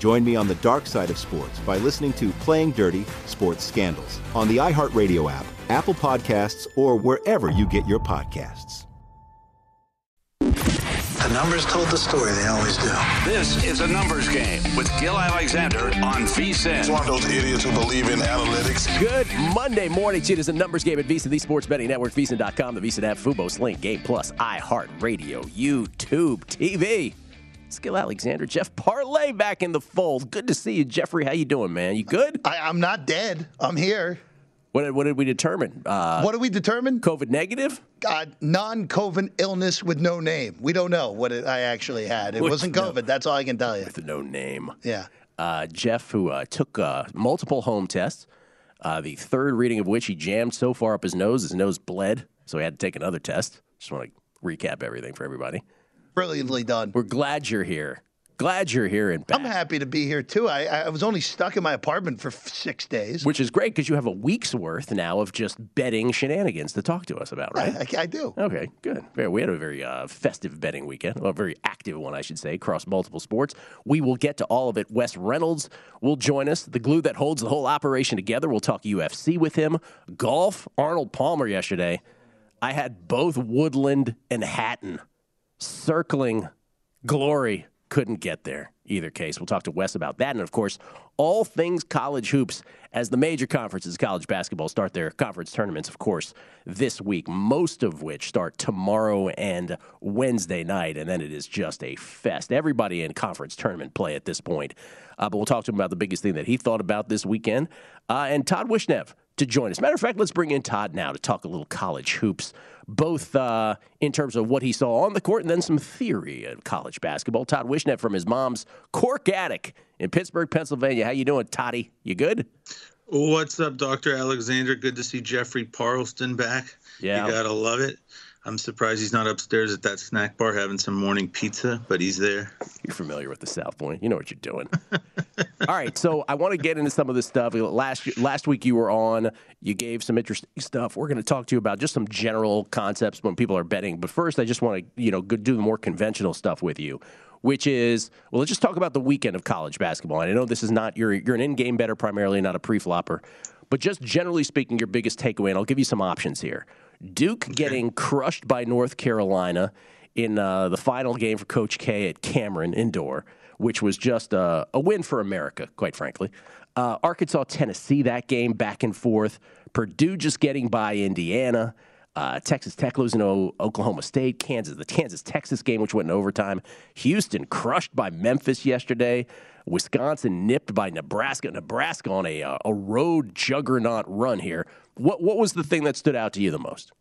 Join me on the dark side of sports by listening to Playing Dirty Sports Scandals on the iHeartRadio app Apple Podcasts, or wherever you get your podcasts. The numbers told the story, they always do. This is a numbers game with Gil Alexander on VSIN. It's one of those idiots who believe in analytics. Good Monday morning to you. It is a numbers game at VSIN, the sports betting network, VSIN.com, the VSIN app, Fubo, Sling, Game Plus, iHeartRadio, YouTube, TV. Skill Alexander, Jeff Parlay back in the fold. Good to see you, Jeffrey. How you doing, man? You good? I, I'm not dead. I'm here. What did, what did we determine? Uh, what did we determine? COVID negative? Uh, non-COVID illness with no name. We don't know what it, I actually had. It With wasn't no- COVID. That's all I can tell you. With no name. Yeah. Uh, Jeff, who uh, took uh, multiple home tests, uh, the third reading of which he jammed so far up his nose, his nose bled, so he had to take another test. Just want to recap everything for everybody. Brilliantly done. We're glad you're here. Glad you're here and back. I'm happy to be here too. I, I was only stuck in my apartment for f- six days. Which is great because you have a week's worth now of just betting shenanigans to talk to us about, right? I, I do. Okay, good. We had a very uh, festive betting weekend, a very active one, I should say, across multiple sports. We will get to all of it. Wes Reynolds will join us, the glue that holds the whole operation together. We'll talk UFC with him. Golf, Arnold Palmer yesterday. I had both Woodland and Hatton circling glory. Couldn't get there either case. We'll talk to Wes about that. And of course, all things college hoops as the major conferences, college basketball, start their conference tournaments, of course, this week, most of which start tomorrow and Wednesday night. And then it is just a fest. Everybody in conference tournament play at this point. Uh, but we'll talk to him about the biggest thing that he thought about this weekend. Uh, and Todd Wishnev to join us. Matter of fact, let's bring in Todd now to talk a little college hoops, both uh, in terms of what he saw on the court and then some theory of college basketball. Todd Wishnev from his mom's Cork Attic in Pittsburgh, Pennsylvania. How you doing, Toddy? You good? What's up, Dr. Alexander? Good to see Jeffrey Parlston back. Yeah. You gotta love it. I'm surprised he's not upstairs at that snack bar having some morning pizza, but he's there. You're familiar with the South Point. You know what you're doing. All right, so I want to get into some of this stuff. Last last week you were on. You gave some interesting stuff. We're going to talk to you about just some general concepts when people are betting. But first, I just want to you know do the more conventional stuff with you, which is well, let's just talk about the weekend of college basketball. And I know this is not you're you're an in-game better primarily, not a pre-flopper, but just generally speaking, your biggest takeaway. And I'll give you some options here. Duke getting crushed by North Carolina in uh, the final game for Coach K at Cameron Indoor, which was just a, a win for America, quite frankly. Uh, Arkansas, Tennessee, that game back and forth. Purdue just getting by Indiana. Uh, Texas Tech losing to Oklahoma State. Kansas, the Kansas Texas game, which went in overtime. Houston crushed by Memphis yesterday. Wisconsin nipped by Nebraska. Nebraska on a, uh, a road juggernaut run here. What what was the thing that stood out to you the most?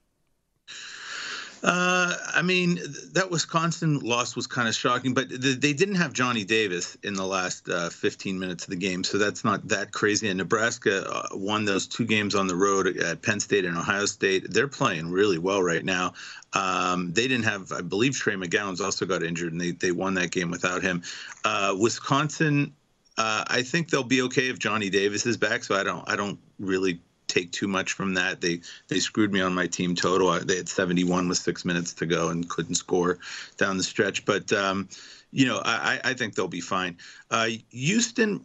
Uh, I mean, that Wisconsin loss was kind of shocking, but th- they didn't have Johnny Davis in the last uh, 15 minutes of the game, so that's not that crazy. And Nebraska uh, won those two games on the road at Penn State and Ohio State. They're playing really well right now. Um, they didn't have, I believe, Trey McGowens also got injured, and they they won that game without him. Uh, Wisconsin, uh, I think they'll be okay if Johnny Davis is back. So I don't I don't really take too much from that. They they screwed me on my team total. I- They had 71 with six minutes to go and couldn't score down the stretch. But um, you know, I, I think they'll be fine. Uh, Houston.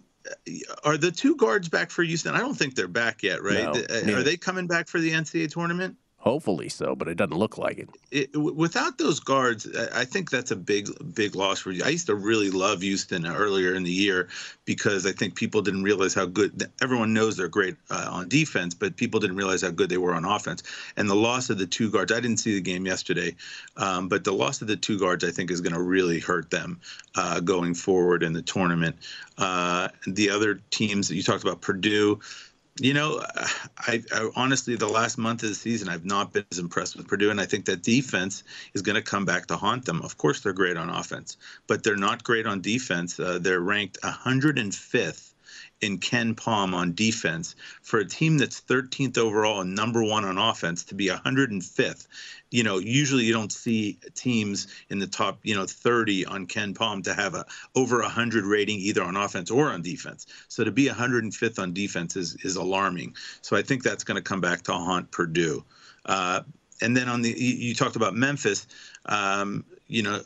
Are the two guards back for Houston? I don't think they're back yet, right? No, Uh. Are they coming back for the NCAA tournament? Hopefully so, but it doesn't look like it. it without those guards, I think that's a big, big loss for you. I used to really love Houston earlier in the year because I think people didn't realize how good. Everyone knows they're great uh, on defense, but people didn't realize how good they were on offense. And the loss of the two guards, I didn't see the game yesterday, um, but the loss of the two guards, I think, is going to really hurt them uh, going forward in the tournament. Uh, the other teams that you talked about, Purdue. You know, I, I, honestly, the last month of the season, I've not been as impressed with Purdue, and I think that defense is going to come back to haunt them. Of course, they're great on offense, but they're not great on defense. Uh, they're ranked 105th in KenPom on defense for a team that's 13th overall and number one on offense to be 105th. You know, usually you don't see teams in the top, you know, 30 on KenPom to have a over 100 rating either on offense or on defense. So to be 105th on defense is is alarming. So I think that's going to come back to haunt Purdue. Uh, and then on the you, talked about Memphis. Um, you know,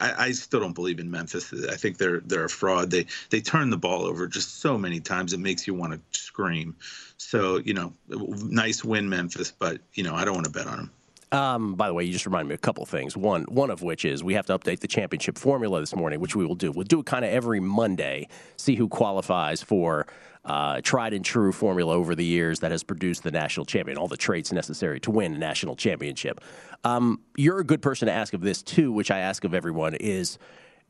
I, I, still don't believe in Memphis. I think they're they're a fraud. They they turn the ball over just so many times it makes you want to scream. So you know, nice win Memphis, but you know I don't want to bet on them. Um, by the way, you just reminded me of a couple of things. One, one of which is we have to update the championship formula this morning, which we will do. We'll do it kind of every Monday, see who qualifies for uh, tried and true formula over the years that has produced the national champion, all the traits necessary to win a national championship. Um, you're a good person to ask of this too, which I ask of everyone is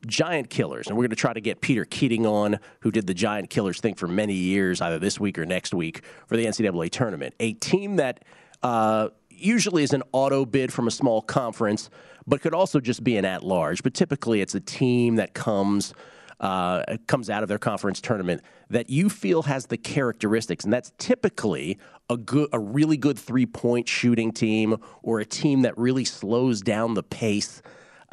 giant killers. And we're going to try to get Peter Keating on, who did the giant killers thing for many years, either this week or next week for the NCAA tournament. A team that uh, usually is an auto bid from a small conference, but could also just be an at large. But typically, it's a team that comes uh, comes out of their conference tournament that you feel has the characteristics, and that's typically a good, a really good three point shooting team or a team that really slows down the pace.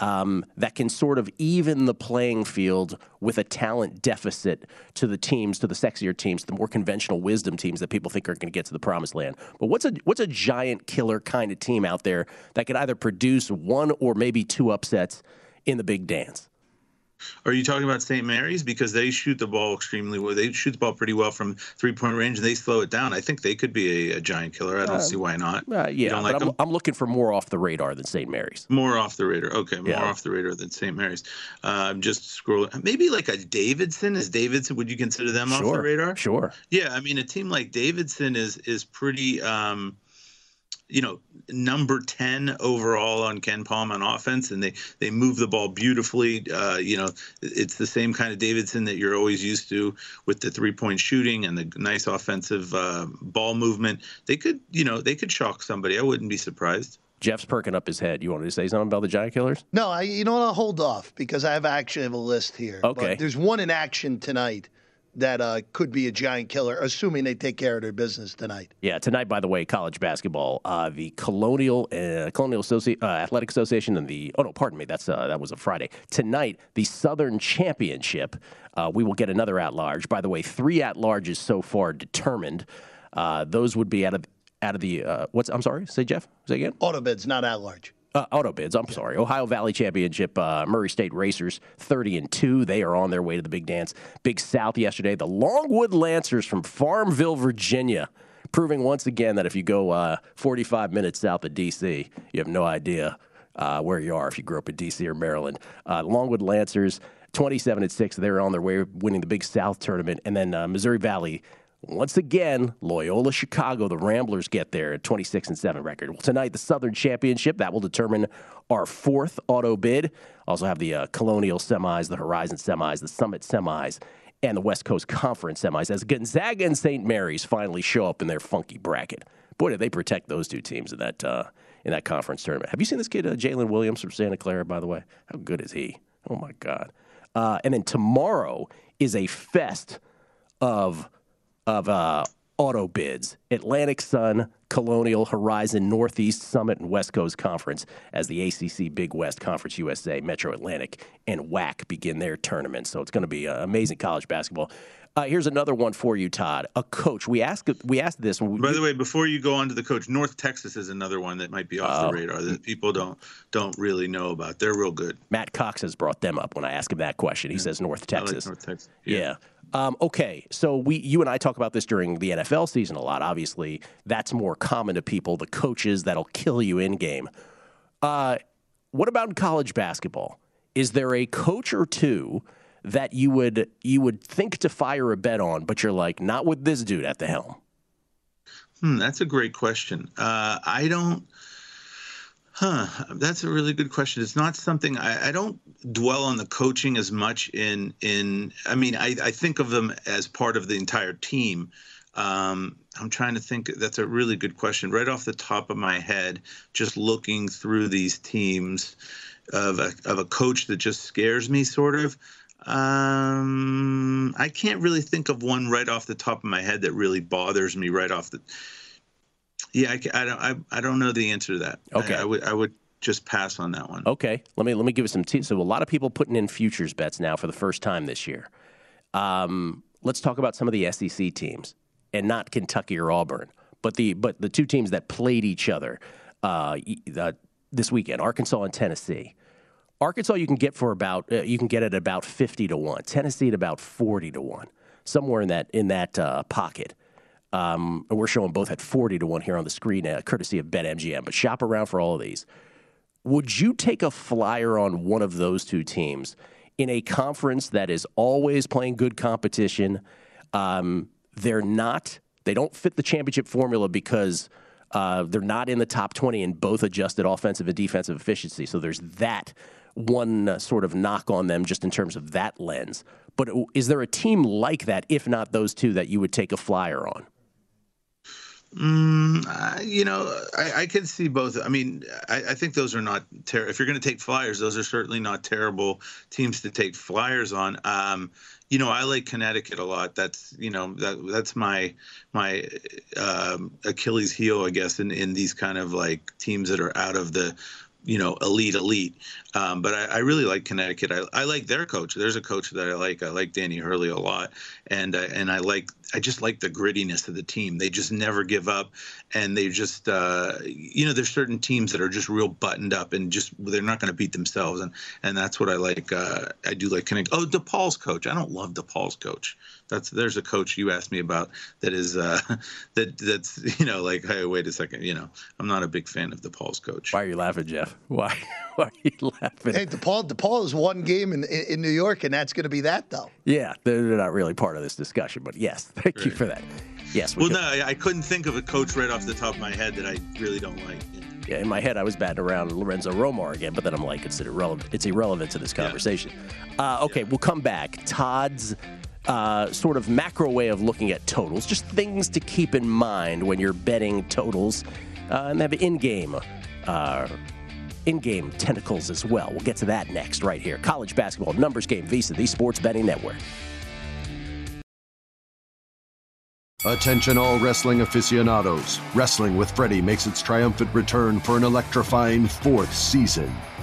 Um, that can sort of even the playing field with a talent deficit to the teams, to the sexier teams, the more conventional wisdom teams that people think are going to get to the promised land. But what's a what's a giant killer kind of team out there that could either produce one or maybe two upsets in the big dance? Are you talking about St. Mary's because they shoot the ball extremely well? They shoot the ball pretty well from three point range, and they slow it down. I think they could be a, a giant killer. I don't uh, see why not. Uh, yeah, like I'm, I'm, looking for more off the radar than St. Mary's. More off the radar. Okay, more yeah. off the radar than St. Mary's. Uh, I'm just scrolling. Maybe like a Davidson. Is Davidson? Would you consider them sure, off the radar? Sure. Yeah, I mean, a team like Davidson is is pretty. Um, you know, number 10 overall on KenPom on offense, and they, they move the ball beautifully. Uh, you know, it's the same kind of Davidson that you're always used to with the three point shooting and the nice offensive uh, ball movement. They could, you know, they could shock somebody. I wouldn't be surprised. Jeff's perking up his head. You wanted to say something about the Giant Killers? No, I, you know what? I'll hold off because I have actually have a list here. Okay. But there's one in action tonight that uh, could be a giant killer, assuming they take care of their business tonight. Yeah, tonight, by the way, college basketball, uh, the Colonial uh, Colonial Associ- uh, Athletic Association and the oh no, pardon me, that's uh, that was a Friday. Tonight, the Southern Championship. Uh, we will get another at large. By the way, three at larges so far determined. those would be out of out of the what's I'm sorry, say Jeff, say again. Auto bids, not at large. Uh, auto bids. I'm sorry. Ohio Valley Championship. Uh, Murray State Racers, 30 and two. They are on their way to the big dance. Big South yesterday. The Longwood Lancers from Farmville, Virginia, proving once again that if you go uh, 45 minutes south of D.C., you have no idea uh, where you are if you grew up in D.C. or Maryland. Uh, Longwood Lancers, 27 and six. They're on their way winning the Big South tournament, and then uh, Missouri Valley once again, Loyola Chicago, the Ramblers get there at 26 and 7 record. Well, tonight, the Southern Championship, that will determine our fourth auto bid. Also have the uh, Colonial semis, the Horizon semis, the Summit semis, and the West Coast Conference semis as Gonzaga and St. Mary's finally show up in their funky bracket. Boy, did they protect those two teams in that uh, in that conference tournament. Have you seen this kid, uh, Jalen Williams from Santa Clara, by the way? How good is he? Oh, my God. Uh, and then tomorrow is a fest of of uh, auto bids Atlantic Sun, Colonial, Horizon, Northeast, Summit, and West Coast Conference as the ACC Big West Conference USA, Metro Atlantic, and WAC begin their tournament. So it's going to be uh, amazing college basketball. Uh, here's another one for you, Todd. A coach. We asked we asked this. We, By the way, before you go on to the coach, North Texas is another one that might be off uh, the oh. radar that people don't don't really know about. They're real good. Matt Cox has brought them up when I ask him that question. He yeah. says North Texas. Like North Texas. Yeah. yeah. Um, okay, so we, you and I talk about this during the NFL season a lot. Obviously, that's more common to people. The coaches that'll kill you in game. Uh, what about college basketball? Is there a coach or two that you would you would think to fire a bet on, but you're like, not with this dude at the helm? Hmm, that's a great question. Uh, I don't. Huh. That's a really good question. It's not something I, I, don't dwell on the coaching as much in in. I mean, I, I think of them as part of the entire team. Um, I'm trying to think. That's a really good question. Right off the top of my head, just looking through these teams of a, of a coach that just scares me, sort of. Um, I can't really think of one right off the top of my head that really bothers me right off the. Yeah, I, I don't. I, I don't know the answer to that. Okay, I, I would. I would just pass on that one. Okay, let me let me give you some. T- so a lot of people putting in futures bets now for the first time this year. Um, let's talk about some of the SEC teams, and not Kentucky or Auburn, but the but the two teams that played each other uh, uh, this weekend, Arkansas and Tennessee. Arkansas you can get for about uh, you can get at about fifty to one. Tennessee at about forty to one, somewhere in that in that uh, pocket. Um, we're showing both at forty to one here on the screen, uh, courtesy of BetMGM. But shop around for all of these. Would you take a flyer on one of those two teams in a conference that is always playing good competition? Um, they're not. They don't fit the championship formula because. Uh, they're not in the top 20 in both adjusted offensive and defensive efficiency. So there's that one uh, sort of knock on them just in terms of that lens. But is there a team like that, if not those two, that you would take a flyer on? Mm, you know, I, I can see both. I mean, I, I think those are not terrible. If you're going to take flyers, those are certainly not terrible teams to take flyers on. Um, you know, I like Connecticut a lot. That's you know that that's my my um, Achilles heel, I guess, in in these kind of like teams that are out of the you know, elite, elite. Um, but I, I, really like Connecticut. I, I, like their coach. There's a coach that I like. I like Danny Hurley a lot, and uh, and I like. I just like the grittiness of the team. They just never give up, and they just, uh, you know, there's certain teams that are just real buttoned up and just they're not going to beat themselves, and and that's what I like. Uh, I do like Connecticut. Oh, DePaul's coach. I don't love DePaul's coach. That's there's a coach you asked me about that is uh, that that's you know like hey wait a second you know I'm not a big fan of DePaul's coach. Why are you laughing, Jeff? Why why are you laughing? Hey, DePaul DePaul is one game in in New York, and that's going to be that though. Yeah, they're not really part of this discussion, but yes, thank right. you for that. Yes. We well, could. no, I, I couldn't think of a coach right off the top of my head that I really don't like. Yeah, in my head, I was batting around Lorenzo Romar again, but then I'm like, it's irrelevant. It's irrelevant to this conversation. Yeah. Uh, okay, yeah. we'll come back. Todd's uh, sort of macro way of looking at totals, just things to keep in mind when you're betting totals, uh, and have in-game, uh, in-game tentacles as well. We'll get to that next, right here. College basketball numbers game, VSIN, the Sports Betting Network. Attention, all wrestling aficionados! Wrestling with Freddie makes its triumphant return for an electrifying fourth season.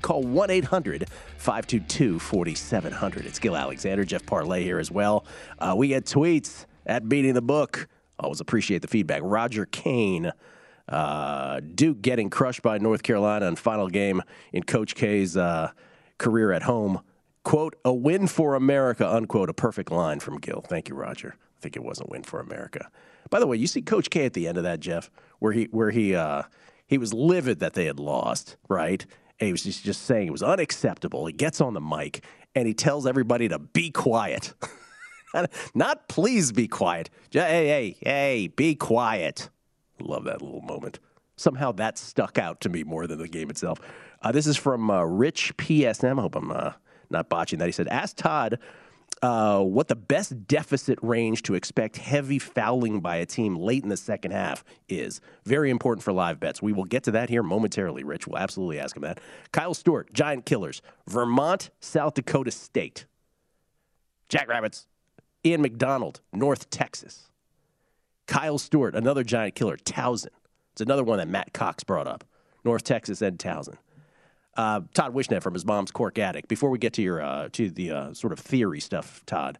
Call 1-800-522-4700. It's Gil Alexander, Jeff Parlay here as well. Uh, we get tweets at Beating the Book. Always appreciate the feedback. Roger Kane. Uh, Duke getting crushed by North Carolina in final game in Coach K's uh, career at home. Quote, a win for America, unquote. A perfect line from Gil. Thank you, Roger. I think it was a win for America. By the way, you see Coach K at the end of that, Jeff, where he where he uh, he was livid that they had lost, right? And he was just, just saying it was unacceptable. He gets on the mic and he tells everybody to be quiet. Not please be quiet. Hey, hey, hey, be quiet. Love that little moment. Somehow that stuck out to me more than the game itself. Uh, this is from uh, Rich PSM. I hope I'm uh, not botching that. He said, Ask Todd uh, what the best deficit range to expect heavy fouling by a team late in the second half is. Very important for live bets. We will get to that here momentarily, Rich. We'll absolutely ask him that. Kyle Stewart, Giant Killers, Vermont, South Dakota State. Jackrabbits, Ian McDonald, North Texas. Kyle Stewart, another giant killer, Towson. It's another one that Matt Cox brought up. North Texas and Towson. Uh, Todd Wishnev from his mom's Cork Attic. Before we get to your uh, to the uh, sort of theory stuff, Todd,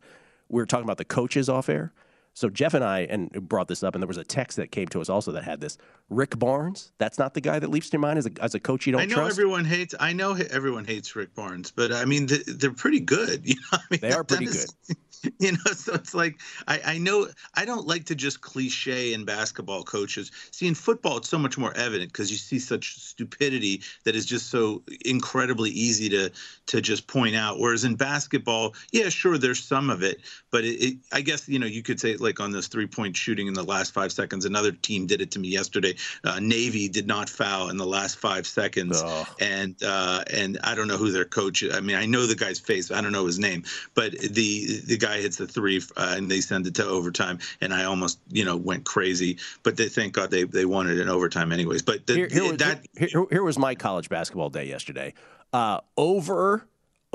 we were talking about the coaches off air. So Jeff and I and brought this up, and there was a text that came to us also that had this. Rick Barnes, that's not the guy that leaps to your mind as a, as a coach you don't I know trust. everyone hates. I know everyone hates Rick Barnes, but I mean they're pretty good. You know, I mean, they are pretty is, good. You know, so it's like I, I know I don't like to just cliche in basketball coaches. See, in football, it's so much more evident because you see such stupidity that is just so incredibly easy to to just point out. Whereas in basketball, yeah, sure, there's some of it, but it, it, I guess you know you could say like on this three point shooting in the last five seconds. Another team did it to me yesterday. Uh, Navy did not foul in the last five seconds, Oh. and uh, and I don't know who their coach. I mean, I know the guy's face. I don't know his name, but the the guy hits the three uh, and they send it to overtime, and I almost you know went crazy. But they thank God they they won it in overtime anyways. But the, here, here, was, that here, here- here was my college basketball day yesterday. Uh, over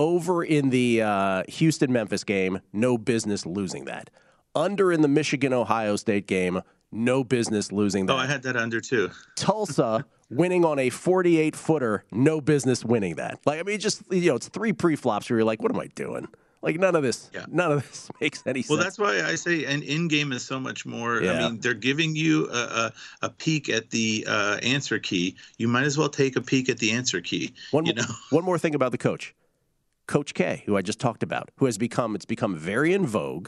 over in the uh, Houston Memphis game, no business losing that. Under in the Michigan Ohio State game, no business losing that. oh, I had that under too. Tulsa winning on a 48 footer, no business winning that. Like I mean, just you know, it's three pre-flops where you're like, what am I doing? Like none of this, Yeah. none of this makes any Well, sense. Well, that's why I say an in game is so much more. Yeah. I mean, they're giving you a, a, a peek at the uh, answer key. You might as well take a peek at the answer key. One, you know, one more thing about the coach, Coach K, who I just talked about, who has become it's become very in vogue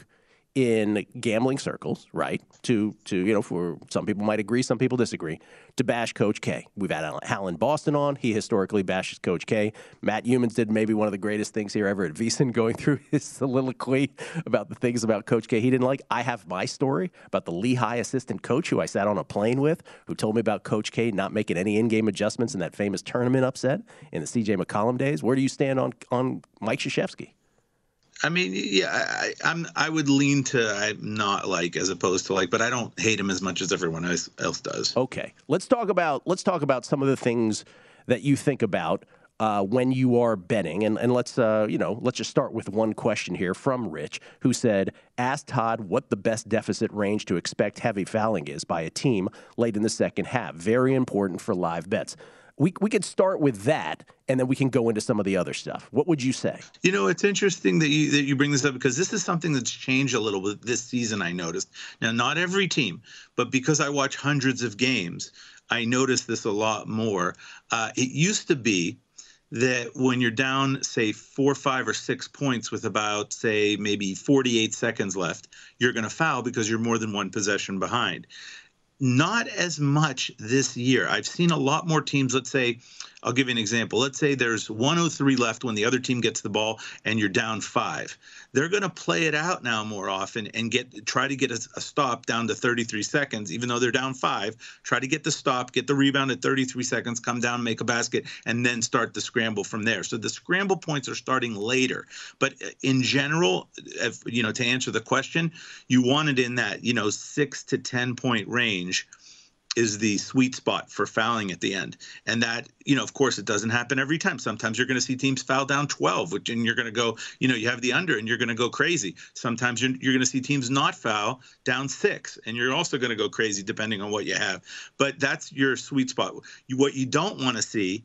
in gambling circles, right? To to you know, for some people might agree, some people disagree. To bash Coach K, we've had Alan- Boston on. He historically bashes Coach K. Matt Youmans did maybe one of the greatest things here ever at VSiN, going through his soliloquy about the things about Coach K he didn't like. I have my story about the Lehigh assistant coach who I sat on a plane with, who told me about Coach K not making any in-game adjustments in that famous tournament upset in the C.J. McCollum days. Where do you stand on on Mike Krzyzewski? I mean, yeah, I, I'm I would lean to I'm not like as opposed to like, but I don't hate him as much as everyone else, else does. Okay, let's talk about let's talk about some of the things that you think about uh, when you are betting, and and let's uh, you know let's just start with one question here from Rich, who said, "Ask Todd what the best deficit range to expect heavy fouling is by a team late in the second half. Very important for live bets." We we could start with that, and then we can go into some of the other stuff. What would you say? You know, it's interesting that you that you bring this up because this is something that's changed a little bit this season. I noticed now, not every team, but because I watch hundreds of games, I notice this a lot more. Uh, it used to be that when you're down, say four, five, or six points with about, say, maybe 48 seconds left, you're going to foul because you're more than one possession behind not as much this year. I've seen a lot more teams, let's say I'll give you an example. Let's say there's 103 left when the other team gets the ball and you're down five. They're going to play it out now more often and get try to get a, a stop down to 33 seconds, even though they're down five. Try to get the stop, get the rebound at 33 seconds, come down, make a basket, and then start the scramble from there. So the scramble points are starting later. But uh, in general, if, you know, to answer the question, you want it in that you know six to 10 point range is the sweet spot for fouling at the end. And that, you know, of course, it doesn't happen every time. Sometimes you're going to see teams foul down 12, which, and you're going to go, you know, you have the under and you're going to go crazy. Sometimes you're, you're going to see teams not foul down six, and you're also going to go crazy depending on what you have. But that's your sweet spot. You, what you don't want to see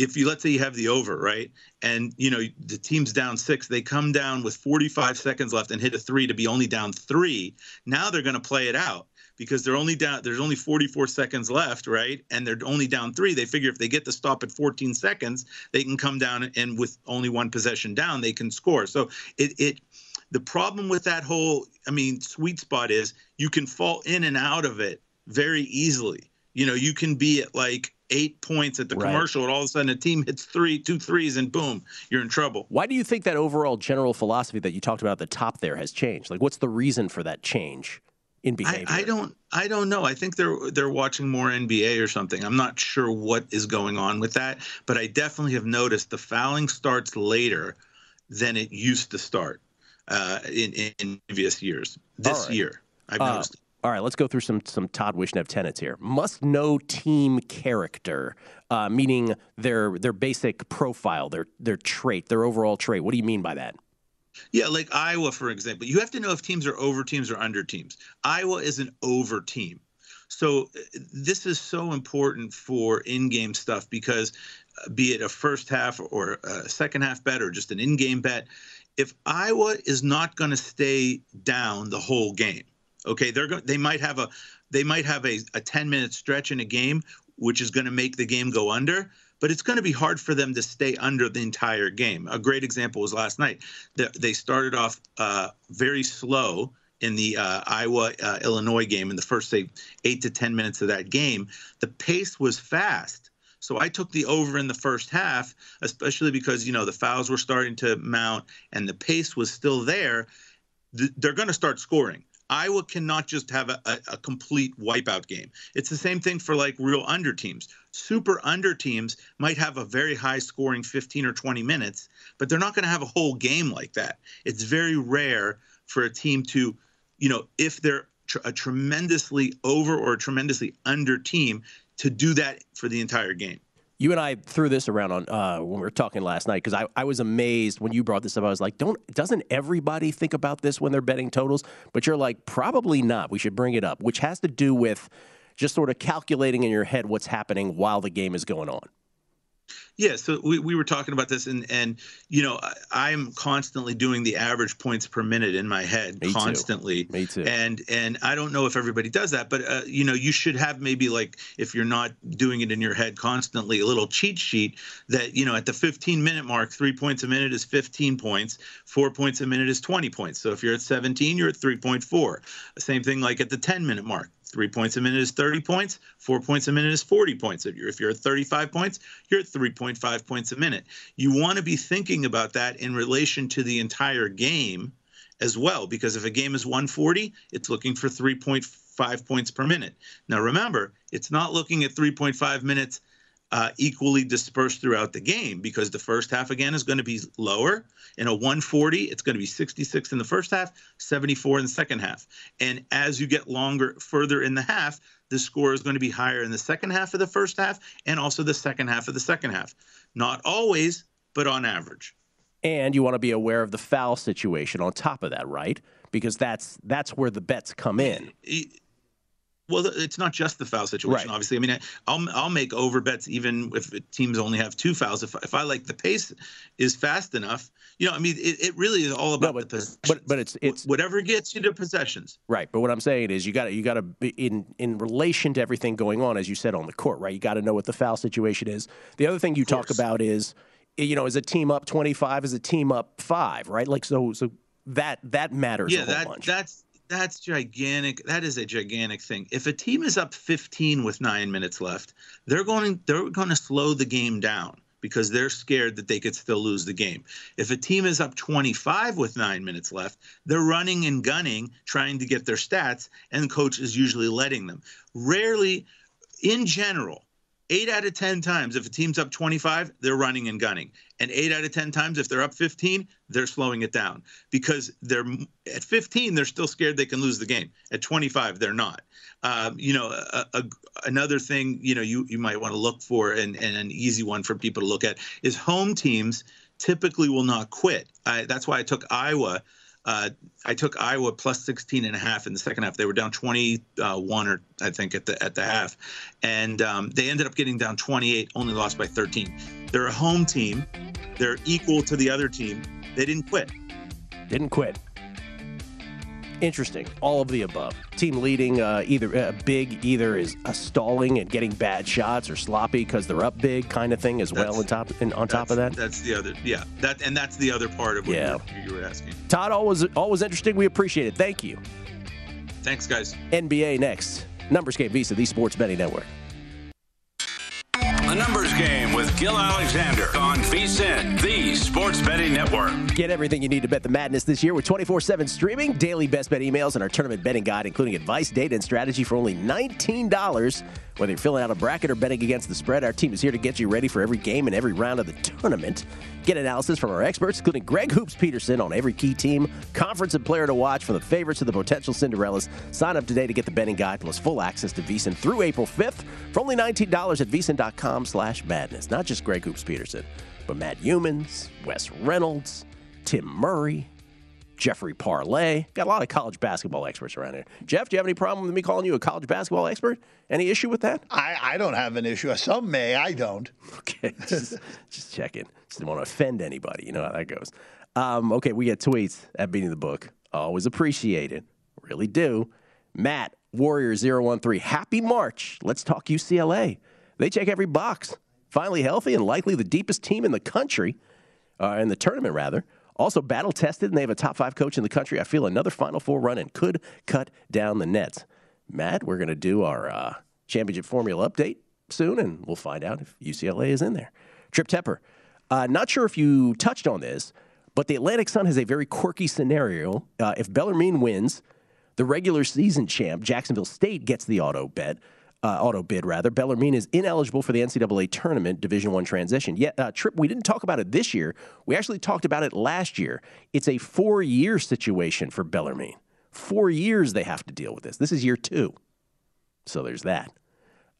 if you let's say you have the over right and you know the team's down six they come down with 45 seconds left and hit a three to be only down three now they're going to play it out because they're only down there's only 44 seconds left right? And they're only down three. They figure if they get the stop at 14 seconds they can come down and with only one possession down they can score. So it it the problem with that whole i mean sweet spot is you can fall in and out of it very easily. You know you can be at like eight points at the right. commercial and all of a sudden a team hits three two threes and boom you're in trouble. Why do you think that overall general philosophy that you talked about at the top there has changed? Like what's the reason for that change in behavior? I, I, don't I don't know. I think they're they're watching more NBA or something. I'm not sure what is going on with that, but I definitely have noticed the fouling starts later than it used to start uh, in, in previous years. This right. year, I've uh, noticed. All right, let's go through some some Todd Wishnev tenets here. Must know team character, uh, meaning their their basic profile, their their trait, their overall trait. What do you mean by that? Yeah, like Iowa, for example. You have to know if teams are over teams or under teams. Iowa is an over team. So uh, this is so important for in-game stuff because uh, be it a first half or a second half bet or just an in-game bet, if Iowa is not going to stay down the whole game, okay, they're they might have a they might have a, a 10 minute stretch in a game which is going to make the game go under but it's going to be hard for them to stay under the entire game. A great example was last night. They started off uh, very slow in the uh, Iowa uh, Illinois game in the first say eight to ten minutes of that game. The pace was fast. So I took the over in the first half, especially because you know the fouls were starting to mount and the pace was still there. They're going to start scoring. Iowa cannot just have a, a, a, complete wipeout game. It's the same thing for like real under teams. Super under teams might have a very high scoring 15 or 20 minutes, but they're not going to have a whole game like that. It's very rare for a team to, you know, if they're tr- a tremendously over or a tremendously under team, to do that for the entire game you and I threw this around on uh, when we were talking last night because I, I was amazed when you brought this up. I was like, don't doesn't everybody think about this when they're betting totals? But you're like, probably not. We should bring it up, which has to do with just sort of calculating in your head what's happening while the game is going on. Yeah, so we, we were talking about this, and and you know I, am constantly doing the average points per minute in my head, Me constantly. Too. Me too. And and I don't know if everybody does that, but uh, you know you should have maybe like if you're not doing it in your head constantly, a little cheat sheet that you know at the 15 minute mark, three points a minute is 15 points, four points a minute is 20 points. So if you're at 17, you're at 3.4. Same thing like at the 10 minute mark, Three points a minute is 30 points. Four points a minute is 40 points. If you're, at 35 points, you're at 3.5 points a minute. You want to be thinking about that in relation to the entire game as well, because if a game is 140, it's looking for 3.5 points per minute. Now, remember, it's not looking at 3.5 minutes uh, equally dispersed throughout the game because the first half again is going to be lower. In a 140, it's going to be 66 in the first half, 74 in the second half. And as you get longer, further in the half, the score is going to be higher in the second half of the first half and also the second half of the second half. Not always, but on average. And you want to be aware of the foul situation on top of that, right? Because that's that's where the bets come in. Well, it's not just the foul situation, right. obviously. I mean, I'll I'll make over bets even if teams only have two fouls. If if I like the pace is fast enough, you know, I mean, it, it really is all about no, but. But but it's it's whatever gets you to possessions. Right. But what I'm saying is, you got to you got to be in in relation to everything going on, as you said on the court, right? You got to know what the foul situation is. The other thing you talk about is, eh, you know, is a team up 25, is a team up five, right? Like so so that that matters. Yeah, that bunch. that's That's gigantic. That is a gigantic thing. If a team is up 15 with nine minutes left, they're going they're going to slow the game down because they're scared that they could still lose the game. If a team is up 25 with nine minutes left, they're running and gunning, trying to get their stats, and the coach is usually letting them. Rarely, in general, eight out of 10 times, if a team's up 25, they're running and gunning. And eight out of 10 times, if they're up 15, they're slowing it down because they're at 15, they're still scared they can lose the game. At 25, they're not. Um, you know, a, a, another thing, you know, you, you might want to look for and, and an easy one for people to look at is home teams typically will not quit. I, that's why I took Iowa uh, I took Iowa plus 16 and a half in the second half. They were down 21 or I think at the at the half, and um, they ended up getting down 28, only lost by 13. They're a home team. They're equal to the other team. They didn't quit. Didn't quit interesting. All of the above. Team leading uh, either uh, big, either is a stalling and getting bad shots, or sloppy because they're up big, kind of thing as that's, well. On top, and on top of that, that's the other. Yeah, that and that's the other part of what yeah. you, were, you were asking. Todd, always always interesting. We appreciate it. Thank you. Thanks, guys. NBA next. Numbers Game VSIN, the Sports Betting Network. The Numbers Gil Alexander on VSIN, the Sports Betting Network. Get everything you need to bet the madness this year with 24 7 streaming, daily best bet emails, and our tournament betting guide, including advice, data, and strategy for only $19. Whether you're filling out a bracket or betting against the spread, our team is here to get you ready for every game and every round of the tournament. Get analysis from our experts, including Greg Hoops Peterson on every key team, conference, and player to watch from the favorites to the potential Cinderellas. Sign up today to get the betting guide plus full access to VSIN through April 5th for only $19 at VSIN.com slash madness. Not just Greg Hoops Peterson, but Matt Youmans, Wes Reynolds, Tim Murray, Jeffrey Parlay. Got a lot of college basketball experts around here. Jeff, do you have any problem with me calling you a college basketball expert? Any issue with that? I, I don't have an issue. Some may, I don't. Okay, just, just checking. Just didn't want to offend anybody. You know how that goes. Um, okay, we get tweets at Beating the Book. Always appreciate it. Really do. Matt, Warrior013, happy March. Let's talk UCLA. They check every box. Finally healthy and likely the deepest team in the country, uh, in the tournament, rather. Also battle tested, and they have a top five coach in the country. I feel another Final Four run and could cut down the nets. Matt, we're going to do our uh, championship formula update soon, and we'll find out if UCLA is in there. Trip Tepper, uh, not sure if you touched on this, but the Atlantic Sun has a very quirky scenario. Uh, if Bellarmine wins, the regular season champ, Jacksonville State, gets the auto bet uh, auto bid rather. Bellarmine is ineligible for the NCAA tournament Division One transition. Yet, uh, Trip, we didn't talk about it this year. We actually talked about it last year. It's a four-year situation for Bellarmine. Four years they have to deal with this. This is year two, so there's that.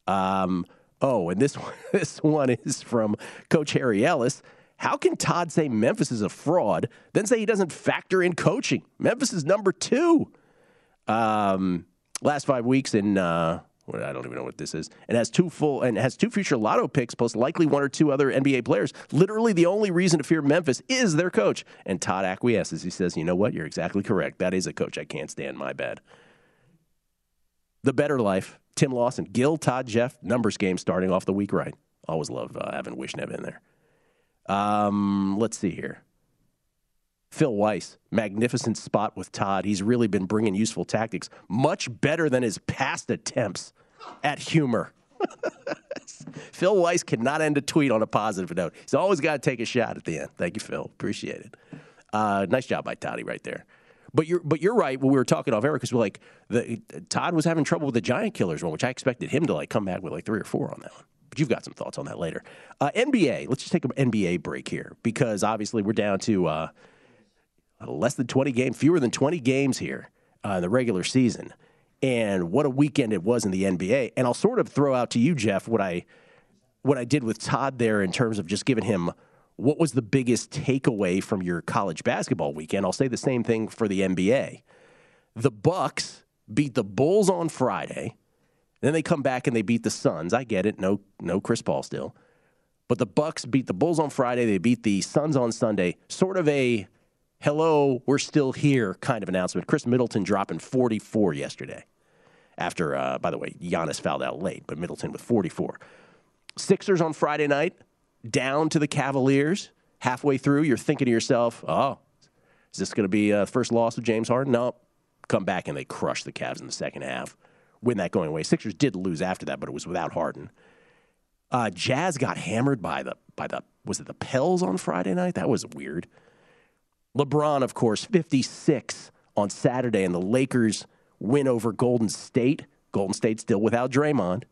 Um, oh, and this one, this one is from Coach Harry Ellis. How can Todd say Memphis is a fraud, then say he doesn't factor in coaching? Memphis is number two. Um, last five weeks in uh, I don't even know what this is, and has two full and has two future lotto picks plus likely one or two other NBA players. Literally, the only reason to fear Memphis is their coach. And Todd acquiesces. He says, "You know what? You're exactly correct. That is a coach I can't stand. My bad." The better life. Tim Lawson, Gil, Todd, Jeff. Numbers game starting off the week right. Always love uh, having Wishnev in there. Um, let's see here. Phil Weiss, magnificent spot with Todd. He's really been bringing useful tactics, much better than his past attempts at humor. Phil Weiss cannot end a tweet on a positive note. He's always got to take a shot at the end. Thank you, Phil. Appreciate it. Uh, nice job by Toddy right there. But you're but you're right. When we were talking off air, because we're like the Todd was having trouble with the Giant Killers one, which I expected him to like come back with like three or four on that one. But you've got some thoughts on that later. Uh, NBA. Let's just take an NBA break here because obviously we're down to. Uh, less than 20 games, fewer than 20 games here uh, in the regular season. And what a weekend it was in the NBA. And I'll sort of throw out to you, Jeff, what I what I did with Todd there in terms of just giving him what was the biggest takeaway from your college basketball weekend. I'll say the same thing for the NBA. The Bucks beat the Bulls on Friday. Then they come back and they beat the Suns. I get it. No no Chris Paul still. But the Bucks beat the Bulls on Friday. They beat the Suns on Sunday. Sort of a hello, we're still here kind of announcement. Khris Middleton dropping 44 yesterday. After, uh, by the way, Giannis fouled out late, but Middleton with 44. Sixers on Friday night, down to the Cavaliers. Halfway through, you're thinking to yourself, oh, is this going to be a first loss of James Harden? No. come back and they crush the Cavs in the second half, win that going away. Sixers did lose after that, but it was without Harden. Uh, Jazz got hammered by the by the was it the Pels on Friday night? That was weird. LeBron, of course, 56 on Saturday, and the Lakers win over Golden State. Golden State still without Draymond.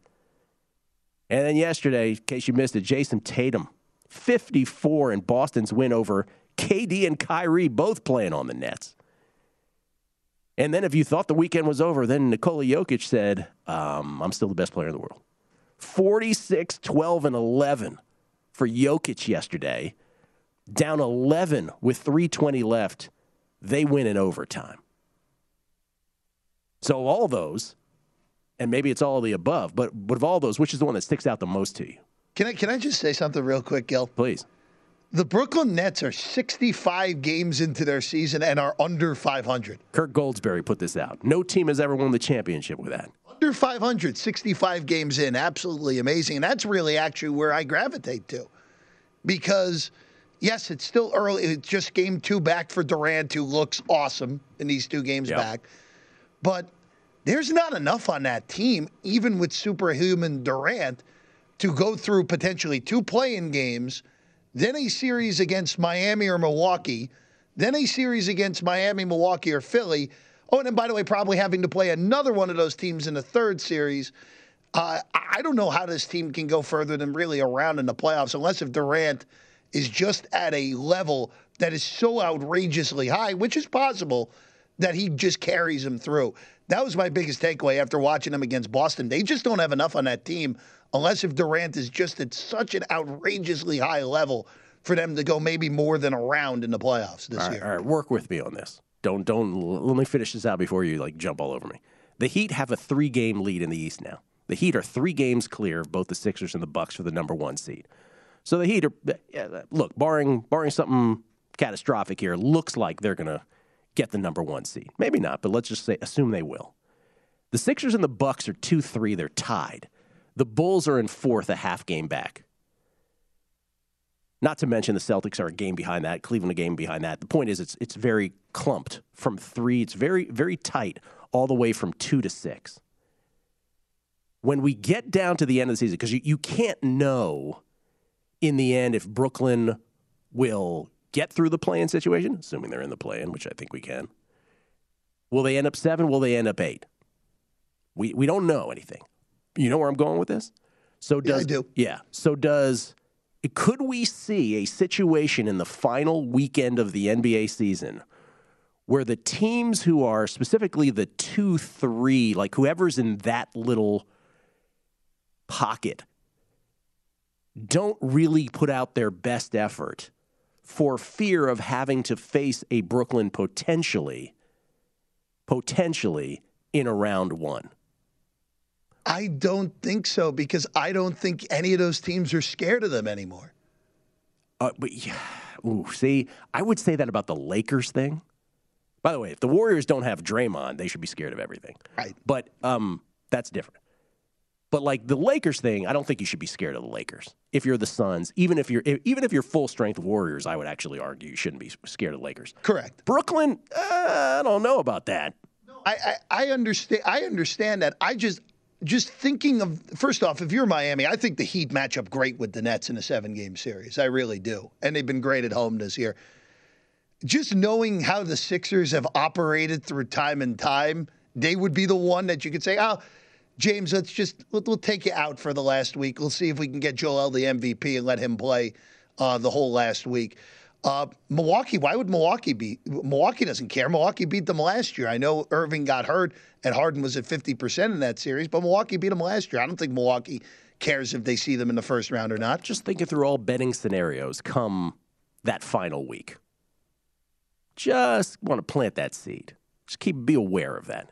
And then yesterday, in case you missed it, Jayson Tatum, 54 in Boston's win over KD and Kyrie, both playing on the Nets. And then if you thought the weekend was over, then Nikola Jokic said, um, I'm still the best player in the world. 46, 12, and 11 for Jokic yesterday. Down 11 with 320 left. They win in overtime. So all those, and maybe it's all of the above, but, but of all those, which is the one that sticks out the most to you? Can I can I just say something real quick, Gil? Please. The Brooklyn Nets are 65 games into their season and are under 500. Kirk Goldsberry put this out. No team has ever won the championship with that. Under 500, 65 games in. Absolutely amazing. And that's really actually where I gravitate to. Because, yes, it's still early. It's just game two back for Durant, who looks awesome in these two games Yep. back. But there's not enough on that team, even with superhuman Durant, to go through potentially two play-in games, then a series against Miami or Milwaukee, then a series against Miami, Milwaukee, or Philly. Oh, and then by the way, probably having to play another one of those teams in the third series. Uh, I don't know how this team can go further than really a round in the playoffs, unless if Durant is just at a level that is so outrageously high, which is possible, that he just carries them through. That was my biggest takeaway after watching them against Boston. They just don't have enough on that team, unless if Durant is just at such an outrageously high level for them to go maybe more than a round in the playoffs this All right, year. all right, work with me on this. Don't don't let me finish this out before you like jump all over me. The Heat have a three game lead in the East now. The Heat are three games clear of both the Sixers and the Bucks for the number one seed. So the Heat are look barring barring something catastrophic here. Looks like they're gonna get the number one seed. Maybe not, but let's just say assume they will. The Sixers and the Bucks are two three. They're tied. The Bulls are in fourth, a half game back. Not to mention the Celtics are a game behind that, Cleveland a game behind that. The point is it's it's very clumped from three. It's very, very tight all the way from two to six. When we get down to the end of the season, because you, you can't know in the end if Brooklyn will get through the play-in situation, assuming they're in the play-in, which I think we can. Will they end up seven? Will they end up eight? We we don't know anything. You know where I'm going with this? So Yeah, I does do. yeah. So does could we see a situation in the final weekend of the NBA season where the teams who are specifically the two, three, like whoever's in that little pocket, don't really put out their best effort for fear of having to face a Brooklyn potentially, potentially in a round one? I don't think so because I don't think any of those teams are scared of them anymore. Uh, but yeah, ooh, see, I would say that about the Lakers thing. By the way, if the Warriors don't have Draymond, they should be scared of everything. Right. But um, that's different. But like the Lakers thing, I don't think you should be scared of the Lakers. If you're the Suns, even if you're even if you're full strength Warriors, I would actually argue you shouldn't be scared of the Lakers. Correct. Brooklyn, uh, I don't know about that. I, I, I understand. I understand that. I just just thinking of first off, if you're Miami, I think the Heat match up great with the Nets in a seven game series. I really do, and they've been great at home this year. Just knowing how the Sixers have operated through time and time, they would be the one that you could say, "Oh, James, let's just we'll, we'll take you out for the last week. We'll see if we can get Joel the MVP and let him play uh, the whole last week." Uh, Milwaukee, why would Milwaukee beat? Milwaukee doesn't care. Milwaukee beat them last year. I know Irving got hurt and Harden was at 50% in that series, but Milwaukee beat them last year. I don't think Milwaukee cares if they see them in the first round or not. Just thinking through all betting scenarios come that final week. Just want to plant that seed. Just keep be aware of that.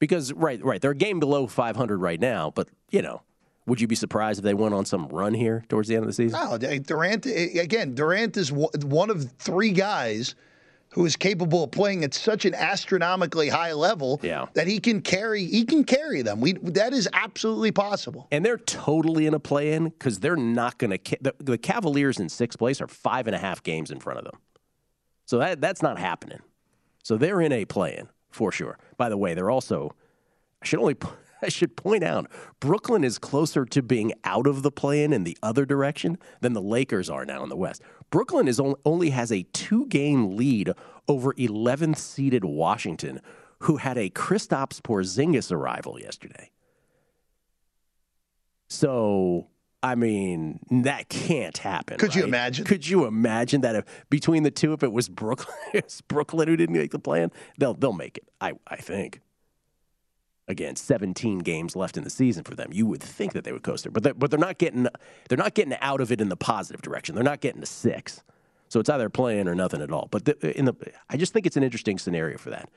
Because right, right, they're a game below 500 right now, but you know, would you be surprised if they went on some run here towards the end of the season? No, Durant eh, again. Durant is one of three guys who is capable of playing at such an astronomically high level Yeah. that he can carry. He can carry them. We that is absolutely possible. And they're totally in a play-in because they're not going to. The, the Cavaliers in sixth place are five and a half games in front of them, so that that's not happening. So they're in a play-in. for sure. By the way, they're also, I should only. I should point out, Brooklyn is closer to being out of the play-in in the other direction than the Lakers are now in the West. Brooklyn is only has a two-game lead over 11th seeded Washington, who had a Kristaps Porzingis arrival yesterday. So, I mean, that can't happen. Could you imagine? Could you imagine that if between the two, if it was Brooklyn, it's Brooklyn who didn't make the plan, they'll they'll make it. I I think. Again, 17 games left in the season for them. You would think that they would coast there, but they're, but they're not getting they're not getting out of it in the positive direction. They're not getting to six, so it's either play-in or nothing at all. But the, in the, I just think it's an interesting scenario for that.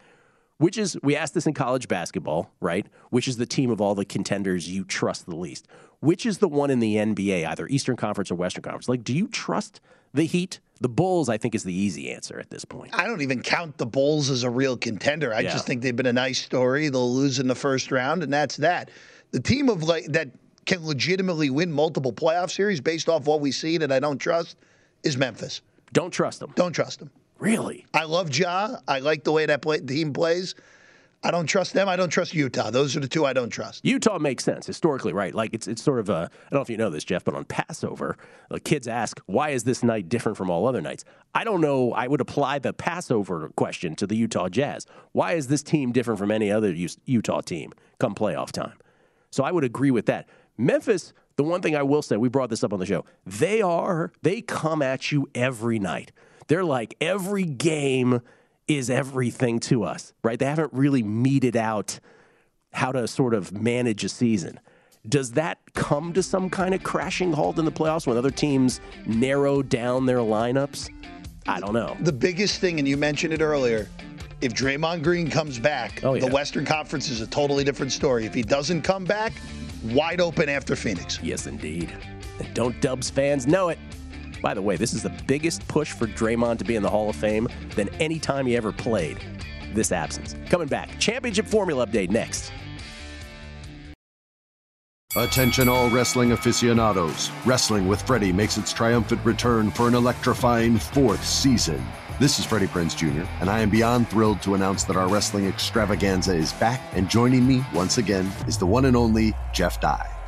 Which is, we asked this in college basketball, right? Which is the team of all the contenders you trust the least? Which is the one in the NBA, either Eastern Conference or Western Conference? Like, do you trust the Heat? The Bulls, I think, is the easy answer at this point. I don't even count the Bulls as a real contender. I Yeah. just think they've been a nice story. They'll lose in the first round, and that's that. The team of like that can legitimately win multiple playoff series based off what we see that I don't trust is Memphis. Don't trust them. Don't trust them. Really? I love Ja. I like the way that play, team plays. I don't trust them. I don't trust Utah. Those are the two I don't trust. Utah makes sense historically, right? Like it's it's sort of a I don't know if you know this, Jeff, but on Passover, the kids ask, "Why is this night different from all other nights?" I don't know. I would apply the Passover question to the Utah Jazz. Why is this team different from any other Utah team come playoff time? So I would agree with that. Memphis, the one thing I will say, we brought this up on the show. They are they come at you every night. They're like every game is everything to us, right? They haven't really meted out how to sort of manage a season. Does that come to some kind of crashing halt in the playoffs when other teams narrow down their lineups? I don't know. The biggest thing, and you mentioned it earlier, if Draymond Green comes back, Oh, yeah. the Western Conference is a totally different story. If he doesn't come back, wide open after Phoenix. Yes, indeed. And don't Dubs fans know it. By the way, this is the biggest push for Draymond to be in the Hall of Fame than any time he ever played. This absence. Coming back. Championship formula update next. Attention, all wrestling aficionados. Wrestling with Freddie makes its triumphant return for an electrifying fourth season. This is Freddie Prinze Jr., and I am beyond thrilled to announce that our wrestling extravaganza is back, and joining me once again is the one and only Jeff Dye.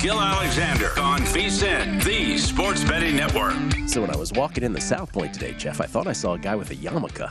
Gil Alexander on VSIN, the Sports Betting Network. So when I was walking in the South Point today, Jeff, I thought I saw a guy with a yarmulke.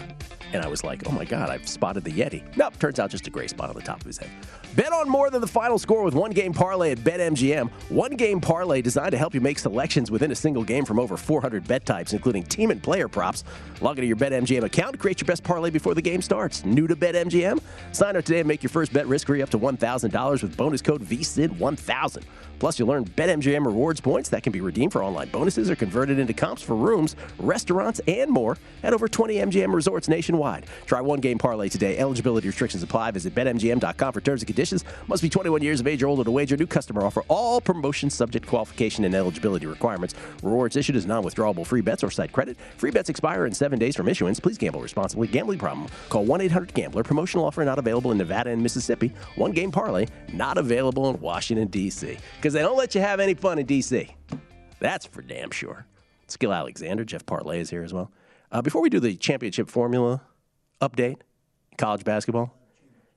And I was like, oh my God, I've spotted the Yeti. Nope, turns out just a gray spot on the top of his head. Bet on more than the final score with one game parlay at BetMGM. One game parlay designed to help you make selections within a single game from over 400 bet types, including team and player props. Log into your BetMGM account, create your best parlay before the game starts. New to BetMGM? Sign up today and make your first bet risk free up to $1,000 with bonus code VSIN1000. Plus, you'll earn BetMGM rewards points that can be redeemed for online bonuses or converted into comps for rooms, restaurants, and more at over 20 MGM resorts nationwide. Nationwide. Try one game parlay today. Eligibility restrictions apply. Visit betmgm.com for terms and conditions. Must be 21 years of age or older to wager. New customer offer. All promotions subject qualification and eligibility requirements. Rewards issued as non-withdrawable free bets or site credit. Free bets expire in seven days from issuance. Please gamble responsibly. Gambling problem? Call 1-800-GAMBLER. Promotional offer not available in Nevada and Mississippi. One game parlay not available in Washington D.C. Because they don't let you have any fun in D.C. That's for damn sure. Gil Alexander, Jeff Parlay is here as well. Uh, before we do the championship formula update, college basketball,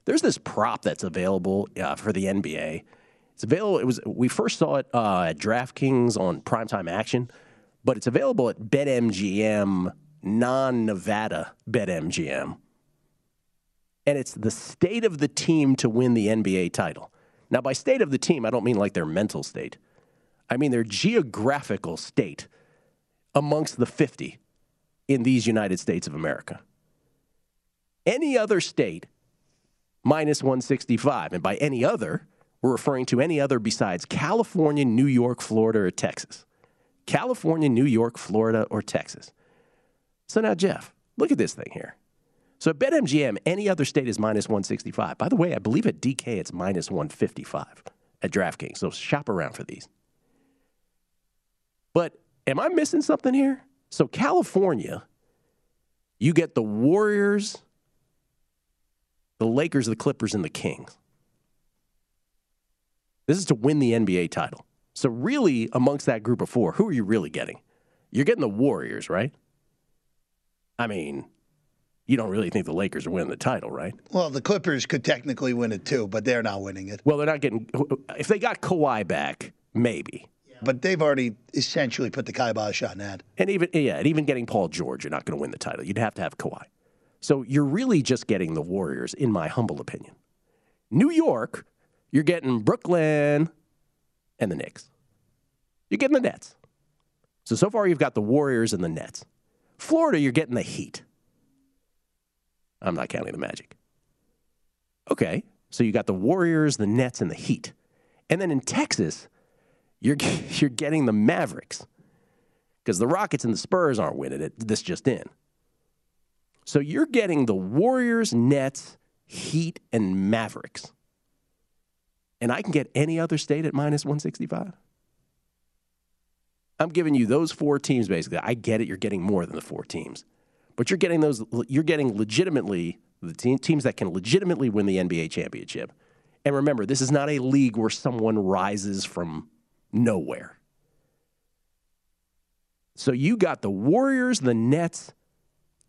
there's this prop that's available uh, for the NBA. It's available. It was we first saw it uh, at DraftKings on Primetime Action, but it's available at BetMGM, non-Nevada BetMGM, and it's the state of the team to win the NBA title. Now, by state of the team, I don't mean like their mental state. I mean their geographical state amongst the 50 in these United States of America. Any other state, minus 165. And by any other, we're referring to any other besides California, New York, Florida, or Texas. California, New York, Florida, or Texas. So now, Jeff, look at this thing here. So at BetMGM, any other state is minus 165. By the way, I believe at DK it's minus 155 at DraftKings. So shop around for these. But am I missing something here? So, California, you get the Warriors, the Lakers, the Clippers, and the Kings. This is to win the NBA title. So, really, amongst that group of four, who are you really getting? You're getting the Warriors, right? I mean, you don't really think the Lakers are winning the title, right? Well, the Clippers could technically win it too, but they're not winning it. Well, they're not getting. If they got Kawhi back, maybe but they've already essentially put the kibosh on that. And even yeah, and even getting Paul George, you're not going to win the title. You'd have to have Kawhi. So you're really just getting the Warriors, in my humble opinion. New York, you're getting Brooklyn and the Knicks. You're getting the Nets. So so far you've got the Warriors and the Nets. Florida, you're getting the Heat. I'm not counting the Magic. Okay, so you got the Warriors, the Nets, and the Heat. And then in Texas, you're you're getting the Mavericks because the Rockets and the Spurs aren't winning it. This just in. So you're getting the Warriors, Nets, Heat, and Mavericks. And I can get any other state at minus 165. I'm giving you those four teams basically. I get it, you're getting more than the four teams. But you're getting those you're getting legitimately the teams that can legitimately win the NBA championship. And remember, this is not a league where someone rises from nowhere. So you got the Warriors, the Nets,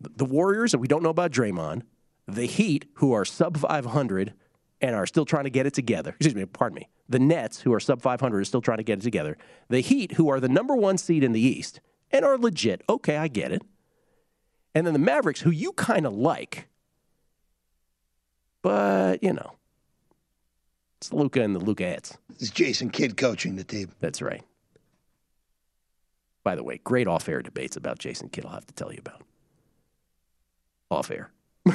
the Warriors, and we don't know about Draymond, the Heat, who are sub 500 and are still trying to get it together. Excuse me, pardon me. The Nets, who are sub 500, are still trying to get it together. The Heat, who are the number one seed in the East and are legit. Okay, I get it. And then the Mavericks, who you kind of like, but, you know, it's Luka and the Lukaettes. It's Jason Kidd coaching the team. That's right. By the way, great off air debates about Jason Kidd, I'll have to tell you about. Off air.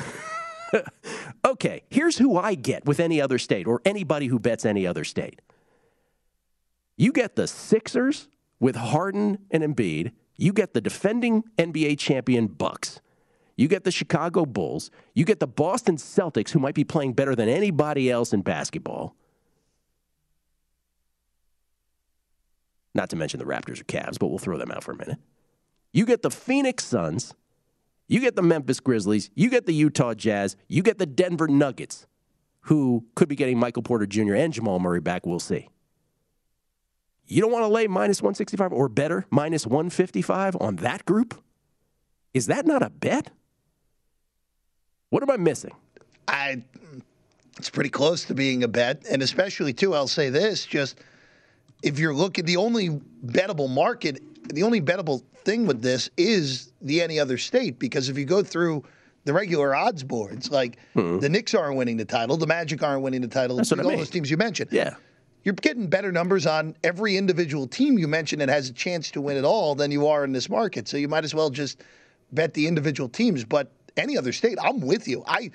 okay, here's who I get with any other state or anybody who bets any other state. You get the Sixers with Harden and Embiid. You get the defending NBA champion Bucks. You get the Chicago Bulls. You get the Boston Celtics, who might be playing better than anybody else in basketball. Not to mention the Raptors or Cavs, but we'll throw them out for a minute. You get the Phoenix Suns. You get the Memphis Grizzlies. You get the Utah Jazz. You get the Denver Nuggets, who could be getting Michael Porter Jr. and Jamal Murray back. We'll see. You don't want to lay minus 165 or better, minus 155 on that group? Is that not a bet? What am I missing? I. It's pretty close to being a bet, and especially too. I'll say this: just if you're looking, the only bettable market, the only bettable thing with this is the any other state, because if you go through the regular odds boards, like mm-hmm. the Knicks aren't winning the title, the Magic aren't winning the title, That's all I mean. those teams you mentioned. Yeah. You're getting better numbers on every individual team you mentioned that has a chance to win it all than you are in this market. So you might as well just bet the individual teams. But any other state, I'm with you. I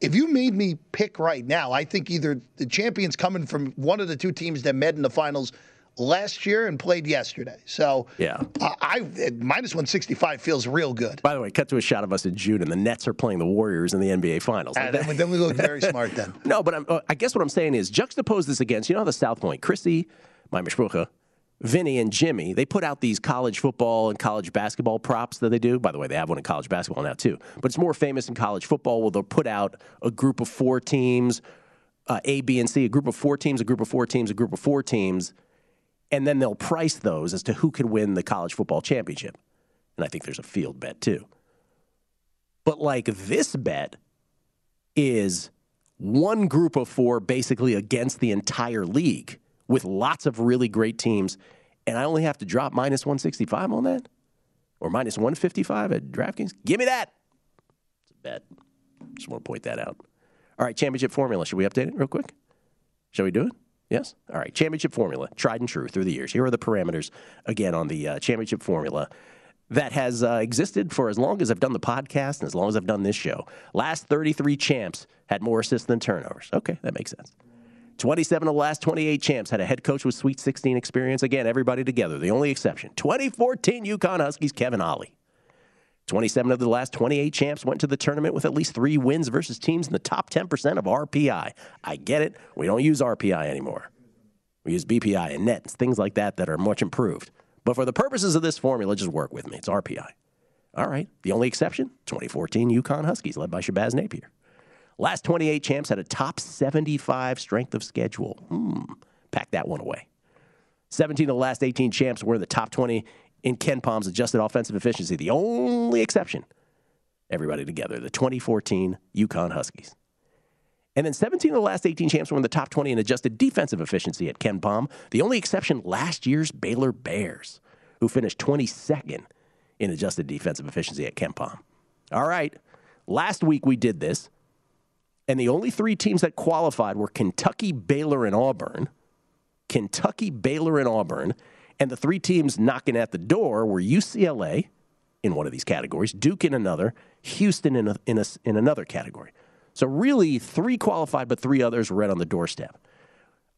if you made me pick right now, I think either the champions coming from one of the two teams that met in the finals last year and played yesterday. So Yeah. uh, I minus 165 feels real good. By the way, cut to a shot of us in June, and the Nets are playing the Warriors in the NBA Finals. Then, then we look very smart then. No, but I'm, uh, I guess what I'm saying is juxtapose this against, you know, the South Point, Chrissy, my Mishpucha, Vinny, and Jimmy, they put out these college football and college basketball props that they do. By the way, they have one in college basketball now, too. But it's more famous in college football where they'll put out a group of four teams, uh, A, B, and C, a group of four teams, a group of four teams, a group of four teams, and then they'll price those as to who could win the college football championship. And I think there's a field bet, too. But like this bet is one group of four basically against the entire league with lots of really great teams. And I only have to drop minus 165 on that or minus 155 at DraftKings. Give me that. It's a bet. Just want to point that out. All right, championship formula. Should we update it real quick? Shall we do it? Yes? All right, championship formula, tried and true through the years. Here are the parameters again on the uh, championship formula that has uh, existed for as long as I've done the podcast and as long as I've done this show. Last 33 champs had more assists than turnovers. Okay, that makes sense. 27 of the last 28 champs had a head coach with Sweet 16 experience. Again, everybody together. The only exception 2014 UConn Huskies, Kevin Ollie. 27 of the last 28 champs went to the tournament with at least three wins versus teams in the top 10% of RPI. I get it. We don't use RPI anymore. We use BPI and nets, things like that that are much improved. But for the purposes of this formula, just work with me. It's RPI. All right. The only exception 2014 UConn Huskies, led by Shabazz Napier. Last 28 champs had a top 75 strength of schedule. Hmm. Pack that one away. 17 of the last 18 champs were in the top 20 in KenPom's adjusted offensive efficiency. The only exception, everybody together, the 2014 UConn Huskies. And then 17 of the last 18 champs were in the top 20 in adjusted defensive efficiency at KenPom. The only exception, last year's Baylor Bears, who finished 22nd in adjusted defensive efficiency at KenPom. All right, last week we did this, and the only three teams that qualified were Kentucky, Baylor, and Auburn. Kentucky, Baylor, and Auburn. And the three teams knocking at the door were UCLA in one of these categories, Duke in another, Houston in, a, in, a, in another category. So really, three qualified, but three others were right on the doorstep.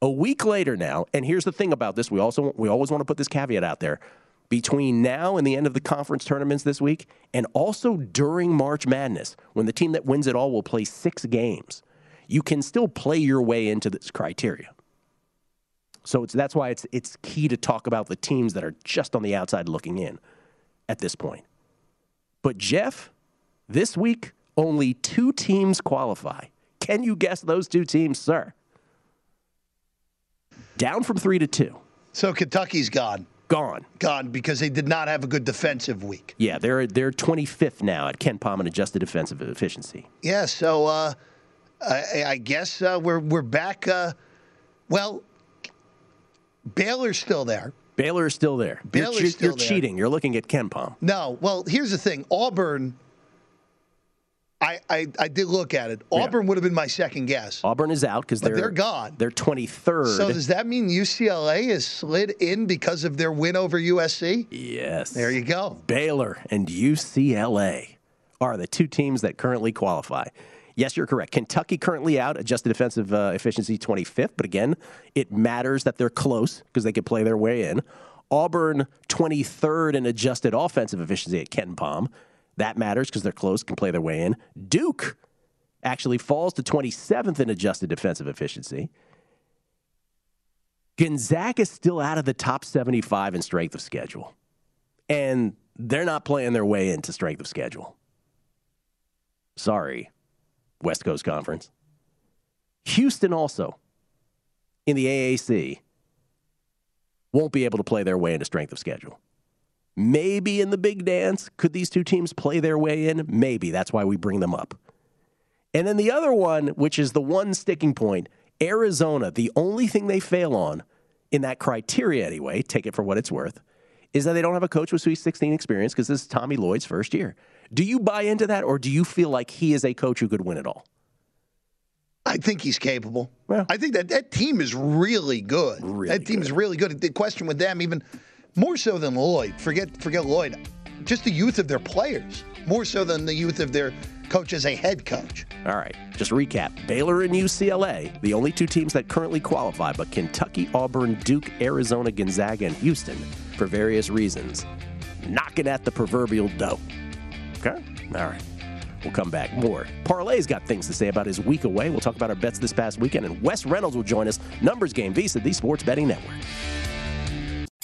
A week later now, and here's the thing about this: we also we always want to put this caveat out there. Between now and the end of the conference tournaments this week, and also during March Madness, when the team that wins it all will play six games, you can still play your way into this criteria. So it's, that's why it's it's key to talk about the teams that are just on the outside looking in at this point. But Jeff, this week only two teams qualify. Can you guess those two teams, sir? Down from three to two. So Kentucky's gone. Gone. Gone because they did not have a good defensive week. Yeah, they're they're 25th now at KenPom and adjusted defensive efficiency. Yeah, so uh, I, I guess uh, we're we're back. Uh, well, Baylor's still there. Baylor's still there. Baylor's you're, che- still you're there. cheating. You're looking at KenPom. No, well, here's the thing. Auburn. I, I, I did look at it. Auburn would have been my second guess. Auburn is out because they're they're gone. They're 23rd. So does that mean UCLA is slid in because of their win over USC? yes. There you go. Baylor and UCLA are the two teams that currently qualify. Yes, you're correct. Kentucky currently out, adjusted defensive uh, efficiency 25th, but again, it matters that they're close because they could play their way in. Auburn 23rd in adjusted offensive efficiency at KenPom. That matters because they're close, can play their way in. Duke actually falls to 27th in adjusted defensive efficiency. Gonzaga is still out of the top 75 in strength of schedule. And they're not playing their way into strength of schedule. Sorry, West Coast Conference. Houston also in the AAC won't be able to play their way into strength of schedule. Maybe in the big dance, could these two teams play their way in? Maybe. That's why we bring them up. And then the other one, which is the one sticking point, Arizona, the only thing they fail on in that criteria anyway, take it for what it's worth, is that they don't have a coach with Sweet 16 experience because this is Tommy Lloyd's first year. Do you buy into that or do you feel like he is a coach who could win it all? I think he's capable. Well- I think that that team is really good. Really that team is really good. The question with them, even more so than Lloyd. Forget forget Lloyd. Just the youth of their players, more so than the youth of their coach as a head coach. All right, just recap Baylor and UCLA, the only two teams that currently qualify, but Kentucky, Auburn, Duke, Arizona, Gonzaga, and Houston, for various reasons, knocking at the proverbial door. Okay? All right. We'll come back more. Parlay's got things to say about his week away. We'll talk about our bets this past weekend, and Wes Reynolds will join us. Numbers game, VSIN, the Sports Betting Network.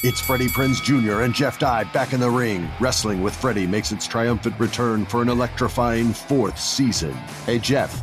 It's Freddie Prinze Jr. and Jeff Dye back in the ring. Wrestling with Freddie makes its triumphant return for an electrifying fourth season. Hey, Jeff.